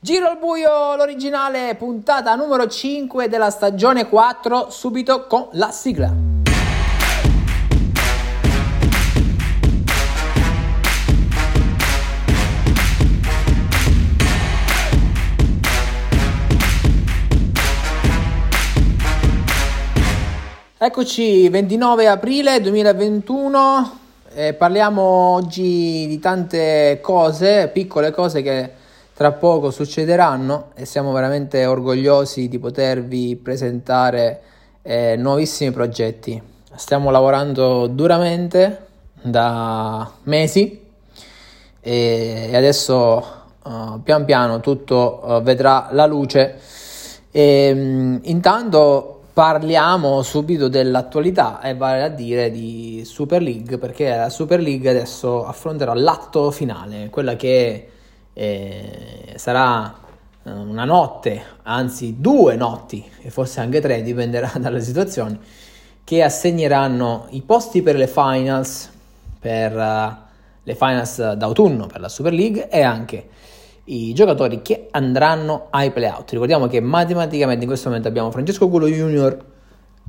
Giro al buio, l'originale puntata numero 5 della stagione 4, subito con la sigla. Eccoci, 29 aprile 2021, eh, parliamo oggi di tante cose, piccole cose che tra poco succederanno e siamo veramente orgogliosi di potervi presentare eh, nuovissimi progetti. Stiamo lavorando duramente da mesi e adesso uh, pian piano tutto uh, vedrà la luce. E, um, intanto parliamo subito dell'attualità e vale a dire di Super League perché la Super League adesso affronterà l'atto finale, quella che eh, sarà eh, una notte, anzi due notti e forse anche tre, dipenderà dalle situazioni, che assegneranno i posti per le finals, per uh, le finals d'autunno per la Super League e anche i giocatori che andranno ai playout. Ricordiamo che matematicamente in questo momento abbiamo Francesco Culo Junior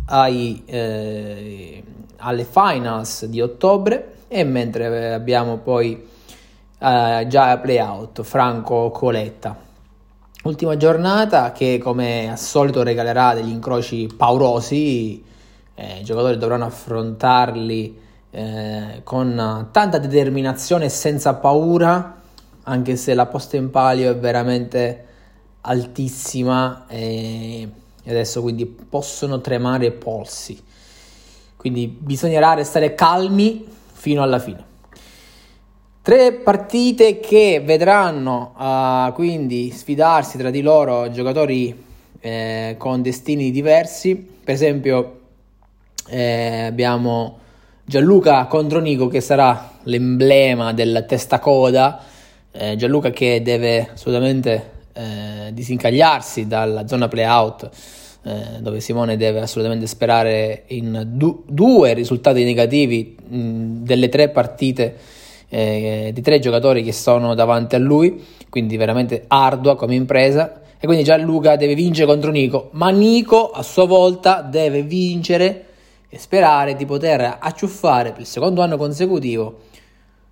ai, eh, alle finals di ottobre e mentre abbiamo poi uh, già playout, Franco Coletta. Ultima giornata che come al solito regalerà degli incroci paurosi, eh, i giocatori dovranno affrontarli eh, con tanta determinazione e senza paura, anche se la posta in palio è veramente altissima e adesso quindi possono tremare i polsi. Quindi bisognerà restare calmi fino alla fine. Tre partite che vedranno uh, quindi sfidarsi tra di loro giocatori eh, con destini diversi. Per esempio, eh, abbiamo Gianluca contro Nico che sarà l'emblema del testacoda. Eh, Gianluca che deve assolutamente eh, disincagliarsi dalla zona playout. Eh, dove Simone deve assolutamente sperare in du- due risultati negativi mh, delle tre partite eh, di tre giocatori che sono davanti a lui, quindi veramente ardua come impresa. E quindi Gianluca deve vincere contro Nico, ma Nico a sua volta deve vincere e sperare di poter acciuffare per il secondo anno consecutivo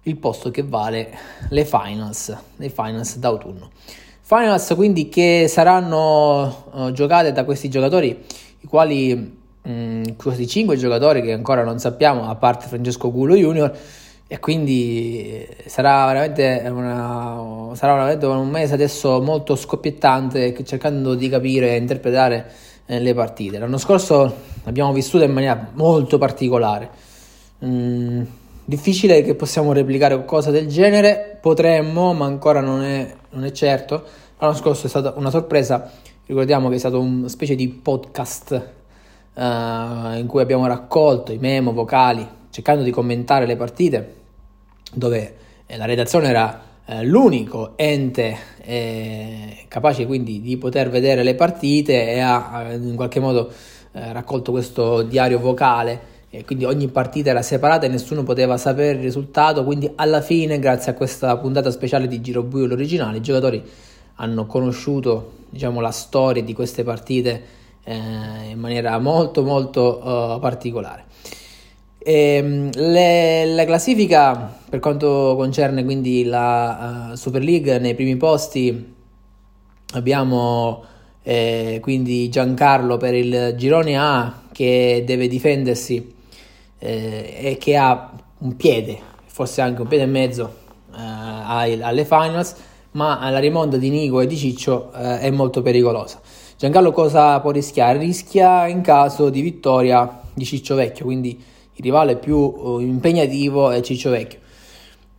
il posto che vale le finals, le finals d'autunno. Finals quindi che saranno uh, giocate da questi giocatori, i quali, mh, mm, questi cinque giocatori che ancora non sappiamo, a parte Francesco Gulo Junior, e quindi sarà veramente, una, sarà veramente un mese adesso molto scoppiettante cercando di capire e interpretare eh, le partite. L'anno scorso l'abbiamo vissuto in maniera molto particolare. Mm, difficile che possiamo replicare qualcosa del genere, potremmo, ma ancora non è, non è certo. L'anno scorso è stata una sorpresa, ricordiamo che è stato una specie di podcast uh, in cui abbiamo raccolto i memo vocali cercando di commentare le partite dove eh, la redazione era eh, l'unico ente eh, capace quindi di poter vedere le partite e ha in qualche modo eh, raccolto questo diario vocale. E quindi ogni partita era separata e nessuno poteva sapere il risultato. Quindi alla fine grazie a questa puntata speciale di Giro Buio l'originale i giocatori hanno conosciuto diciamo la storia di queste partite eh, in maniera molto molto uh, particolare e, ehm, le, la classifica per quanto concerne quindi la uh, Super League nei primi posti abbiamo eh, quindi Giancarlo per il girone A che deve difendersi eh, e che ha un piede, forse anche un piede e mezzo eh, alle finals, ma la rimonta di Nico e di Ciccio eh, è molto pericolosa. Giancarlo cosa può rischiare? Rischia in caso di vittoria di Ciccio Vecchio, quindi il rivale più uh, impegnativo è Ciccio Vecchio.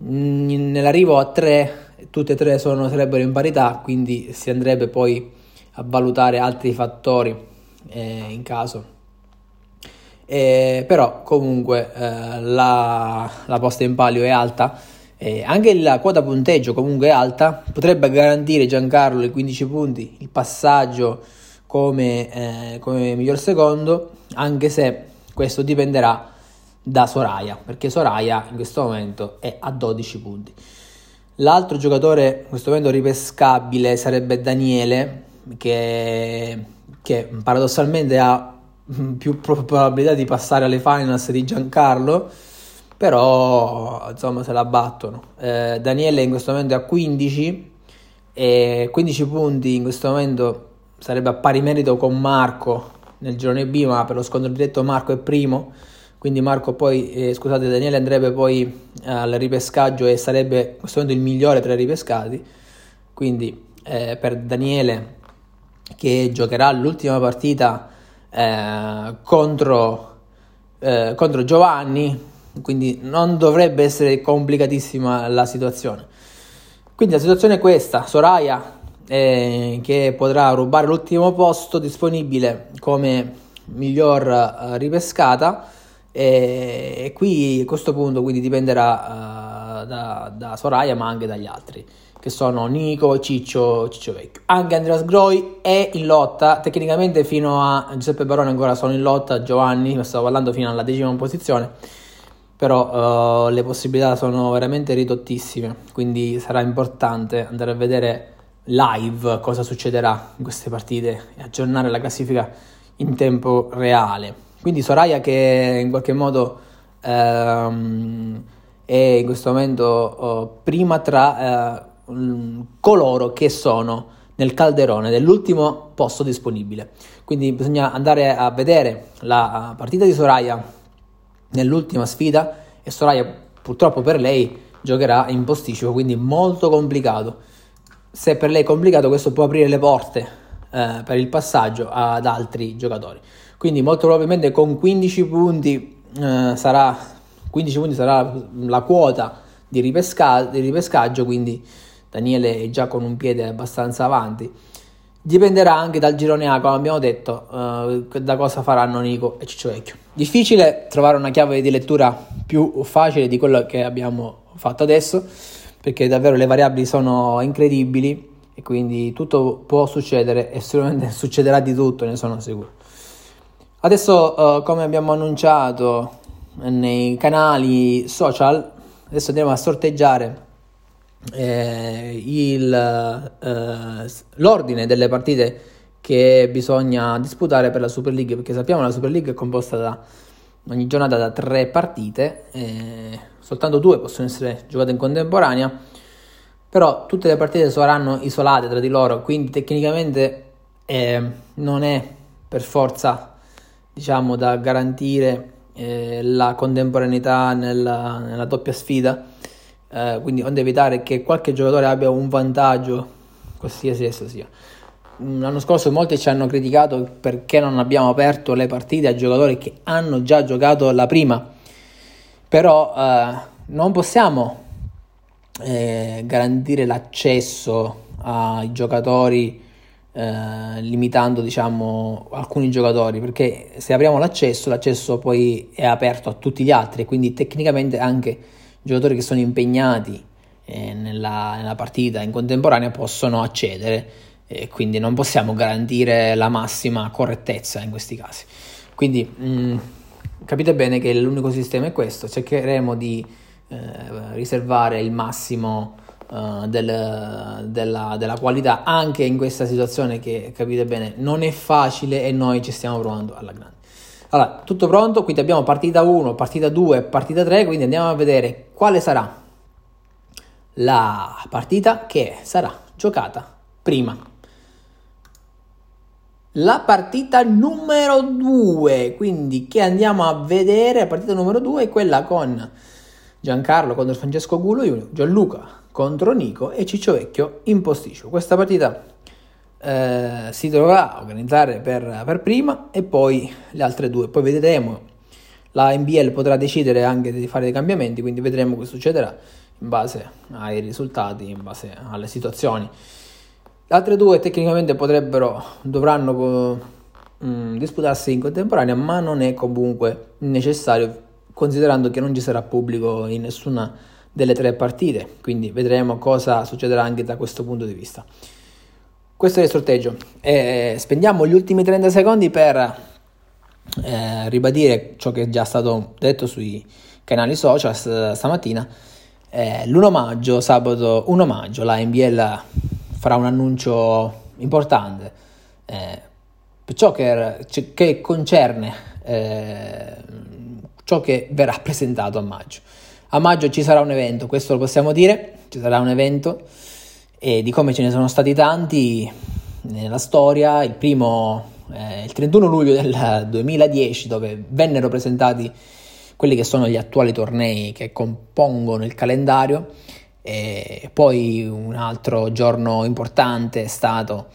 Mm, nell'arrivo a tre, tutte e tre sono, sarebbero in parità, quindi si andrebbe poi a valutare altri fattori eh, in caso. Eh, però comunque eh, la, la, posta in palio è alta, anche la quota punteggio comunque è alta, potrebbe garantire Giancarlo i 15 punti, il passaggio come, eh, come miglior secondo, anche se questo dipenderà da Soraya, perché Soraya in questo momento è a 12 punti. L'altro giocatore in questo momento ripescabile sarebbe Daniele, che, che paradossalmente ha più probabilità di passare alle finals di Giancarlo, però insomma se la battono. Eh, Daniele in questo momento ha 15 e 15 punti in questo momento sarebbe a pari merito con Marco nel girone B, ma per lo scontro diretto Marco è primo, quindi Marco poi, eh, scusate, Daniele andrebbe poi eh, al ripescaggio e sarebbe in questo momento il migliore tra i ripescati, quindi eh, per Daniele che giocherà l'ultima partita eh, contro, eh, contro Giovanni, quindi non dovrebbe essere complicatissima la situazione. Quindi la situazione è questa, Soraya eh, che potrà rubare l'ultimo posto disponibile come miglior eh, ripescata e, e, qui a questo punto quindi dipenderà uh, da, da, Soraya ma anche dagli altri che sono Nico, Ciccio, Ciccio Vecchio anche Andreas Groi è in lotta tecnicamente fino a Giuseppe Barone ancora sono in lotta Giovanni, stavo parlando fino alla decima posizione però uh, le possibilità sono veramente ridottissime quindi sarà importante andare a vedere live cosa succederà in queste partite e aggiornare la classifica in tempo reale. Quindi Soraya che in qualche modo ehm, è in questo momento oh, prima tra eh, coloro che sono nel calderone dell'ultimo posto disponibile. Quindi bisogna andare a vedere la partita di Soraya nell'ultima sfida e Soraya purtroppo per lei giocherà in posticipo, quindi molto complicato se per lei è complicato questo può aprire le porte eh, per il passaggio ad altri giocatori. Quindi molto probabilmente con 15 punti, eh, sarà, 15 punti sarà la quota di, ripesca- di ripescaggio, quindi Daniele è già con un piede abbastanza avanti. Dipenderà anche dal girone A, come abbiamo detto, eh, da cosa faranno Nico e Ciccio Vecchio. Difficile trovare una chiave di lettura più facile di quello che abbiamo fatto adesso perché davvero le variabili sono incredibili e quindi tutto può succedere e sicuramente succederà di tutto, ne sono sicuro. Adesso, uh, come abbiamo annunciato nei canali social, adesso andiamo a sorteggiare eh, il, eh, l'ordine delle partite che bisogna disputare per la Super League, perché sappiamo che la Super League è composta da ogni giornata da tre partite. Eh, soltanto due possono essere giocate in contemporanea, però tutte le partite saranno isolate tra di loro, quindi tecnicamente eh, non è per forza diciamo da garantire eh, la contemporaneità nella, nella doppia sfida, eh, quindi onde evitare che qualche giocatore abbia un vantaggio, qualsiasi esso sia. L'anno scorso molti ci hanno criticato perché non abbiamo aperto le partite a giocatori che hanno già giocato la prima però eh, non possiamo eh, garantire l'accesso ai giocatori eh, limitando diciamo alcuni giocatori perché se apriamo l'accesso l'accesso poi è aperto a tutti gli altri quindi tecnicamente anche giocatori che sono impegnati eh, nella, nella, partita in contemporanea possono accedere e quindi non possiamo garantire la massima correttezza in questi casi. Quindi mh, mm, capite bene che l'unico sistema è questo, cercheremo di eh, riservare il massimo uh, del, della, della, qualità anche in questa situazione che capite bene non è facile e noi ci stiamo provando alla grande. Allora, tutto pronto, quindi abbiamo partita 1, partita 2, partita 3, quindi andiamo a vedere quale sarà la partita che sarà giocata prima la partita numero 2, quindi che andiamo a vedere, la partita numero 2 è quella con Giancarlo contro Francesco Gulo, Gianluca contro Nico e Ciccio Vecchio in posticcio. Questa partita eh, si dovrà organizzare per, per, prima e poi le altre due, poi vedremo, la NBL potrà decidere anche di fare dei cambiamenti, quindi vedremo cosa succederà in base ai risultati, in base alle situazioni. Le altre due tecnicamente potrebbero, dovranno mh, mm, disputarsi in contemporanea, ma non è comunque necessario considerando che non ci sarà pubblico in nessuna delle tre partite, quindi vedremo cosa succederà anche da questo punto di vista. Questo è il sorteggio. E spendiamo gli ultimi 30 secondi per eh, ribadire ciò che è già stato detto sui canali social stamattina eh, l'1 maggio, sabato 1 maggio, la NBL farà un annuncio importante eh, per ciò che, che concerne eh, ciò che verrà presentato a maggio. A maggio ci sarà un evento, questo lo possiamo dire, ci sarà un evento. E di come ce ne sono stati tanti nella storia, il primo eh, il 31 luglio del 2010 dove vennero presentati quelli che sono gli attuali tornei che compongono il calendario. E poi un altro giorno importante è stato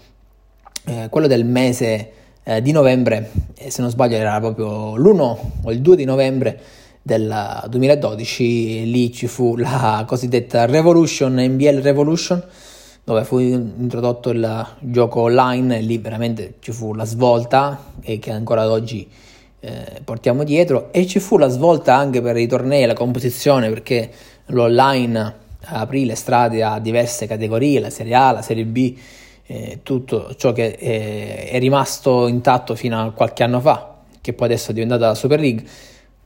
eh, quello del mese eh, di novembre, se non sbaglio era proprio l'1 o il 2 di novembre del 2012, lì ci fu la cosiddetta Revolution, NBL Revolution, dove fu introdotto il gioco online lì veramente ci fu la svolta e che ancora ad oggi eh, portiamo dietro e ci fu la svolta anche per i tornei e la composizione perché l'online aprì le strade a diverse categorie, la Serie A, la Serie B, eh, tutto ciò che eh, è rimasto intatto fino a qualche anno fa, che poi adesso è diventata la Super League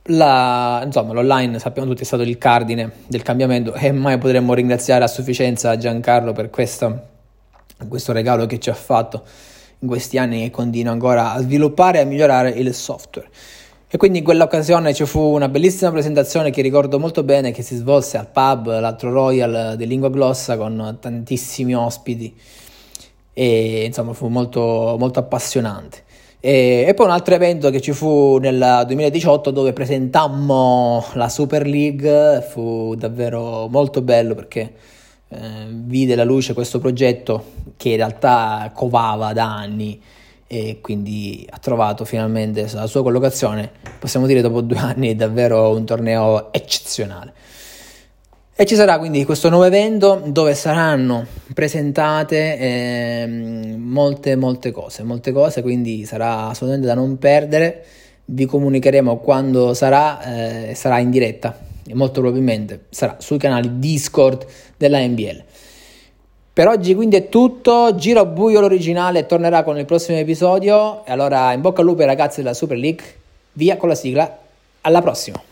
la, insomma, l'online sappiamo tutti è stato il cardine del cambiamento e mai potremmo ringraziare a sufficienza Giancarlo per questo, questo regalo che ci ha fatto in questi anni e continua ancora a sviluppare e a migliorare il software. E quindi in quell'occasione ci fu una bellissima presentazione che ricordo molto bene che si svolse al pub, l'altro Royal di Lingua Glossa con tantissimi ospiti e insomma fu molto, molto appassionante. E, e, poi un altro evento che ci fu nel 2018 dove presentammo la Super League, fu davvero molto bello perché eh, vide la luce questo progetto che in realtà covava da anni e quindi ha trovato finalmente la sua collocazione, possiamo dire dopo due anni, davvero un torneo eccezionale. E ci sarà quindi questo nuovo evento dove saranno presentate eh, molte molte cose, molte cose, quindi sarà assolutamente da non perdere. Vi comunicheremo quando sarà, eh, sarà in diretta e molto probabilmente sarà sui canali Discord della NBL. Per oggi quindi è tutto, Giro Buio l'originale tornerà con il prossimo episodio e allora in bocca al lupo ai ragazzi della Super League, via con la sigla, alla prossima!